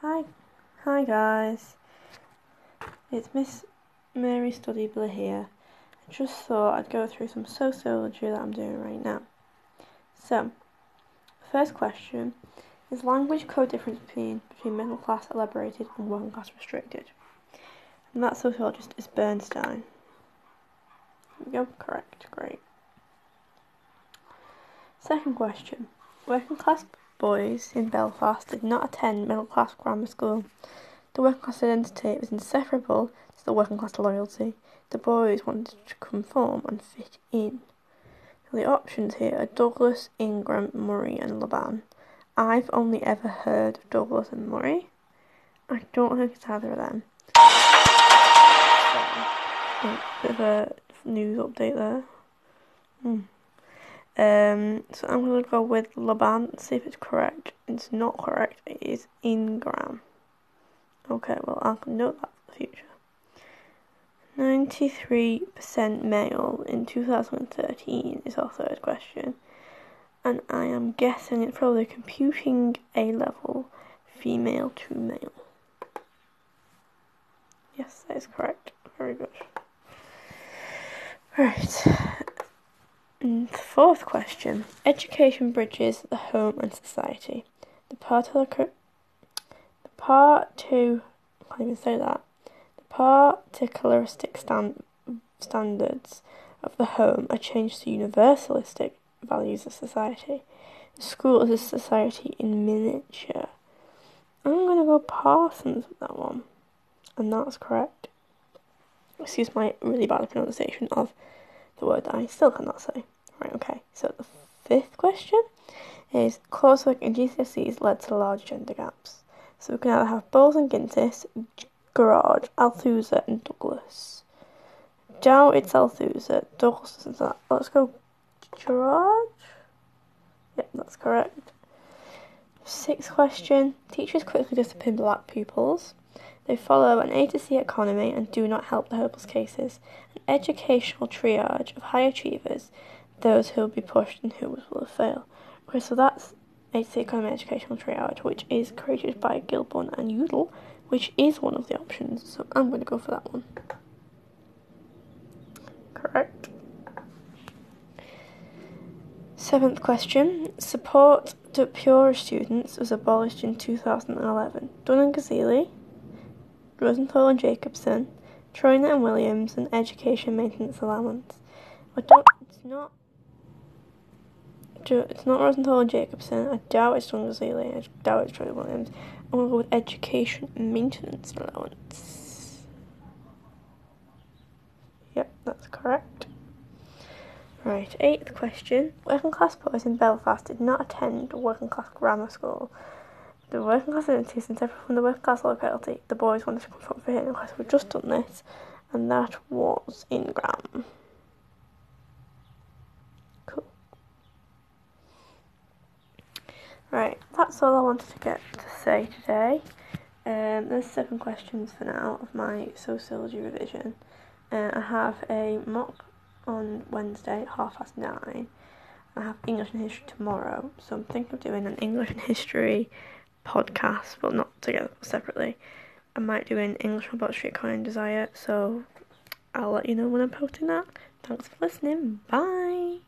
Hi, hi guys. It's Miss Mary Studybler here. I just thought I'd go through some sociology that I'm doing right now. So, first question is language code difference between between middle class elaborated and working class restricted? And that sociologist is Bernstein. There we go, correct, great. Second question. Working class boys in Belfast did not attend middle class grammar school. The working class identity was inseparable to the working class loyalty. The boys wanted to conform and fit in. The options here are Douglas, Ingram, Murray, and Laban. I've only ever heard of Douglas and Murray. I don't think it's either of them. So, bit of a news update there. Hmm. Um, so I'm going to go with Laban, see if it's correct. It's not correct, it is Ingram. Okay, well, I can note that for the future. 93% male in 2013 is our third question. And I am guessing it's probably computing A level, female to male. Yes, that is correct. Very good. Right. The fourth question Education bridges the home and society. The part the part two, I can't even say that. The particularistic stand, standards of the home are changed to universalistic values of society. The school is a society in miniature. I'm going to go Parsons with that one. And that's correct. Excuse my really bad pronunciation of the word that I still cannot say. Right, okay. So the fifth question is coursework in GCSEs led to large gender gaps. So we can either have Bowles and Gintis, Gorard, Althusser, and Douglas. Dow, it's Althusser. Douglas is that. Let's go Gorard. Yep, that's correct. Sixth question. Teachers quickly discipline black pupils. They follow an A to C economy and do not help the hopeless cases. An educational triage of high achievers, those who will be pushed and who will fail. Okay, so that's A economy educational triage, which is created by Gillborn and Youdell, which is one of the options. So I'm going to go for that one. Correct. Seventh question. Support to pure students was abolished in 2011. Dunn and Gazili, Rosenthal and Jacobson, Troyna and Williams, and Education Maintenance Allowance. I don't. It's not. It's not Rosenthal and Jacobson. I doubt it's John Gazili. I doubt it's Troy Williams. I'm gonna go with Education Maintenance Allowance. Yep, that's correct. Right, eighth question. Working class boys in Belfast did not attend working class grammar school. The working class identity is separate from the working class locality. The boys wanted to confront for him. So we've just done this, and that was Ingram. Cool. Right, that's all I wanted to get to say today. Um, there's seven questions for now of my sociology revision. Uh, I have a mock on Wednesday at half past nine. I have English and history tomorrow, so I'm thinking of doing an English and history podcast, but not together, separately. I might do an English about streetcar and desire, so I'll let you know when I'm posting that. Thanks for listening. Bye.